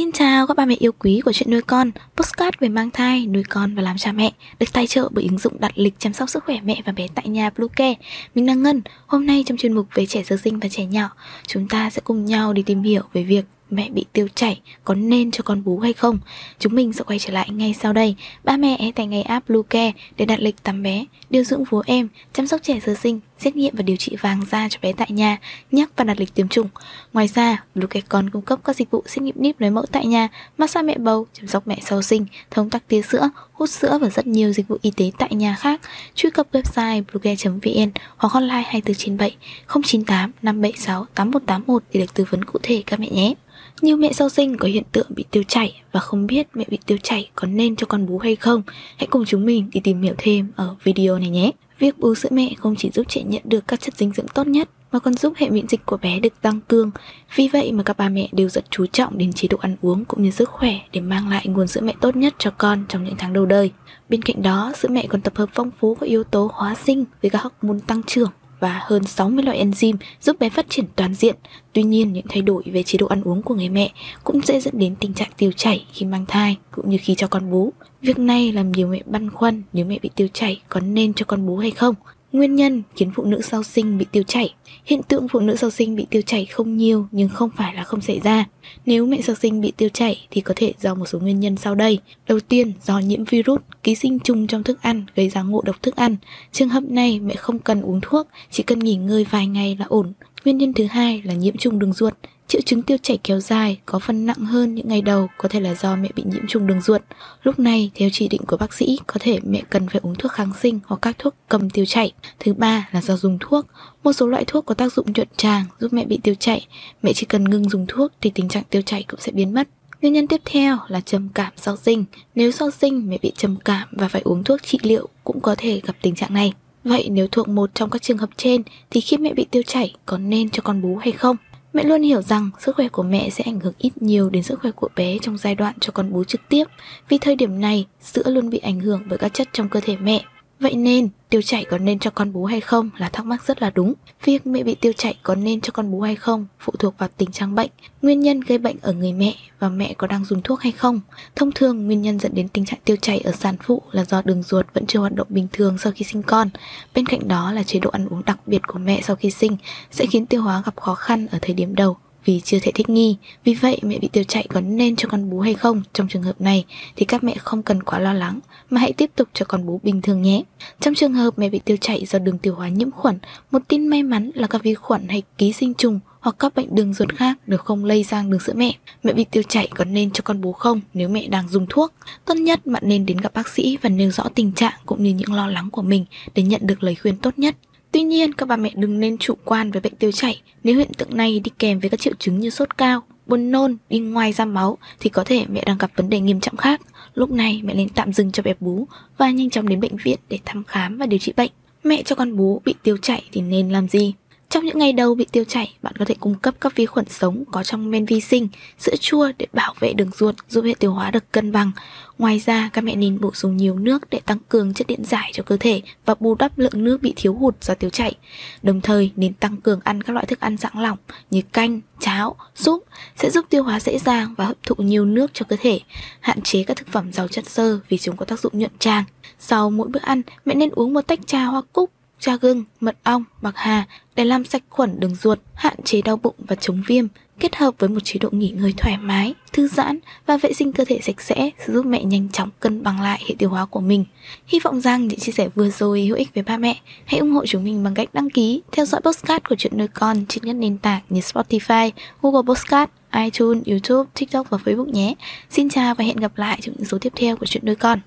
Xin chào các ba mẹ yêu quý của chuyện nuôi con, postcard về mang thai, nuôi con và làm cha mẹ, được tài trợ bởi ứng dụng đặt lịch chăm sóc sức khỏe mẹ và bé tại nhà Bluecare. Mình là Ngân, hôm nay trong chuyên mục về trẻ sơ sinh và trẻ nhỏ, chúng ta sẽ cùng nhau đi tìm hiểu về việc mẹ bị tiêu chảy có nên cho con bú hay không. Chúng mình sẽ quay trở lại ngay sau đây. Ba mẹ hãy tải ngay app Bluecare để đặt lịch tắm bé, điều dưỡng vú em, chăm sóc trẻ sơ sinh, xét nghiệm và điều trị vàng da cho bé tại nhà, nhắc và đặt lịch tiêm chủng. Ngoài ra, Bluecare còn cung cấp các dịch vụ xét nghiệm níp lấy mẫu tại nhà, massage mẹ bầu, chăm sóc mẹ sau sinh, thông tắc tia sữa, hút sữa và rất nhiều dịch vụ y tế tại nhà khác. Truy cập website bluecare.vn hoặc hotline 24/7 098 576 8181 để được tư vấn cụ thể các mẹ nhé. Nhiều mẹ sau sinh có hiện tượng bị tiêu chảy và không biết mẹ bị tiêu chảy có nên cho con bú hay không. Hãy cùng chúng mình đi tìm hiểu thêm ở video này nhé. Việc bú sữa mẹ không chỉ giúp trẻ nhận được các chất dinh dưỡng tốt nhất mà còn giúp hệ miễn dịch của bé được tăng cường. Vì vậy mà các bà mẹ đều rất chú trọng đến chế độ ăn uống cũng như sức khỏe để mang lại nguồn sữa mẹ tốt nhất cho con trong những tháng đầu đời. Bên cạnh đó, sữa mẹ còn tập hợp phong phú các yếu tố hóa sinh với các hormone tăng trưởng và hơn 60 loại enzyme giúp bé phát triển toàn diện. Tuy nhiên, những thay đổi về chế độ ăn uống của người mẹ cũng dễ dẫn đến tình trạng tiêu chảy khi mang thai cũng như khi cho con bú. Việc này làm nhiều mẹ băn khoăn nếu mẹ bị tiêu chảy có nên cho con bú hay không. Nguyên nhân khiến phụ nữ sau sinh bị tiêu chảy Hiện tượng phụ nữ sau sinh bị tiêu chảy không nhiều nhưng không phải là không xảy ra. Nếu mẹ sau sinh bị tiêu chảy thì có thể do một số nguyên nhân sau đây. Đầu tiên, do nhiễm virus, ký sinh trùng trong thức ăn gây ra ngộ độc thức ăn. Trường hợp này mẹ không cần uống thuốc, chỉ cần nghỉ ngơi vài ngày là ổn. Nguyên nhân thứ hai là nhiễm trùng đường ruột. Triệu chứng tiêu chảy kéo dài có phần nặng hơn những ngày đầu có thể là do mẹ bị nhiễm trùng đường ruột. Lúc này, theo chỉ định của bác sĩ, có thể mẹ cần phải uống thuốc kháng sinh hoặc các thuốc cầm tiêu chảy. Thứ ba là do dùng thuốc. Một số loại thuốc có tác dụng nhuận tràng giúp mẹ bị tiêu chảy. Mẹ chỉ cần ngừng dùng thuốc thì tình trạng tiêu chảy cũng sẽ biến mất. Nguyên nhân tiếp theo là trầm cảm sau sinh. Nếu sau sinh mẹ bị trầm cảm và phải uống thuốc trị liệu cũng có thể gặp tình trạng này. Vậy nếu thuộc một trong các trường hợp trên thì khi mẹ bị tiêu chảy có nên cho con bú hay không? Mẹ luôn hiểu rằng sức khỏe của mẹ sẽ ảnh hưởng ít nhiều đến sức khỏe của bé trong giai đoạn cho con bú trực tiếp. Vì thời điểm này, sữa luôn bị ảnh hưởng bởi các chất trong cơ thể mẹ. Vậy nên, tiêu chảy có nên cho con bú hay không là thắc mắc rất là đúng. Việc mẹ bị tiêu chảy có nên cho con bú hay không phụ thuộc vào tình trạng bệnh, nguyên nhân gây bệnh ở người mẹ và mẹ có đang dùng thuốc hay không. Thông thường, nguyên nhân dẫn đến tình trạng tiêu chảy ở sản phụ là do đường ruột vẫn chưa hoạt động bình thường sau khi sinh con. Bên cạnh đó là chế độ ăn uống đặc biệt của mẹ sau khi sinh sẽ khiến tiêu hóa gặp khó khăn ở thời điểm đầu vì chưa thể thích nghi. Vì vậy mẹ bị tiêu chảy có nên cho con bú hay không? Trong trường hợp này thì các mẹ không cần quá lo lắng mà hãy tiếp tục cho con bú bình thường nhé. Trong trường hợp mẹ bị tiêu chảy do đường tiêu hóa nhiễm khuẩn, một tin may mắn là các vi khuẩn hay ký sinh trùng hoặc các bệnh đường ruột khác đều không lây sang đường sữa mẹ. Mẹ bị tiêu chảy có nên cho con bú không nếu mẹ đang dùng thuốc? Tốt nhất bạn nên đến gặp bác sĩ và nêu rõ tình trạng cũng như những lo lắng của mình để nhận được lời khuyên tốt nhất. Tuy nhiên, các bà mẹ đừng nên chủ quan với bệnh tiêu chảy nếu hiện tượng này đi kèm với các triệu chứng như sốt cao, buồn nôn, đi ngoài ra máu thì có thể mẹ đang gặp vấn đề nghiêm trọng khác. Lúc này mẹ nên tạm dừng cho bé bú và nhanh chóng đến bệnh viện để thăm khám và điều trị bệnh. Mẹ cho con bú bị tiêu chảy thì nên làm gì? Trong những ngày đầu bị tiêu chảy, bạn có thể cung cấp các vi khuẩn sống có trong men vi sinh, sữa chua để bảo vệ đường ruột, giúp hệ tiêu hóa được cân bằng. Ngoài ra, các mẹ nên bổ sung nhiều nước để tăng cường chất điện giải cho cơ thể và bù đắp lượng nước bị thiếu hụt do tiêu chảy. Đồng thời, nên tăng cường ăn các loại thức ăn dạng lỏng như canh, cháo, súp sẽ giúp tiêu hóa dễ dàng và hấp thụ nhiều nước cho cơ thể. Hạn chế các thực phẩm giàu chất xơ vì chúng có tác dụng nhuận tràng. Sau mỗi bữa ăn, mẹ nên uống một tách trà hoa cúc cha gừng, mật ong, bạc hà để làm sạch khuẩn đường ruột, hạn chế đau bụng và chống viêm, kết hợp với một chế độ nghỉ ngơi thoải mái, thư giãn và vệ sinh cơ thể sạch sẽ sẽ giúp mẹ nhanh chóng cân bằng lại hệ tiêu hóa của mình. Hy vọng rằng những chia sẻ vừa rồi hữu ích với ba mẹ. Hãy ủng hộ chúng mình bằng cách đăng ký, theo dõi postcard của chuyện nuôi con trên các nền tảng như Spotify, Google Postcard, iTunes, YouTube, TikTok và Facebook nhé. Xin chào và hẹn gặp lại trong những số tiếp theo của chuyện nuôi con.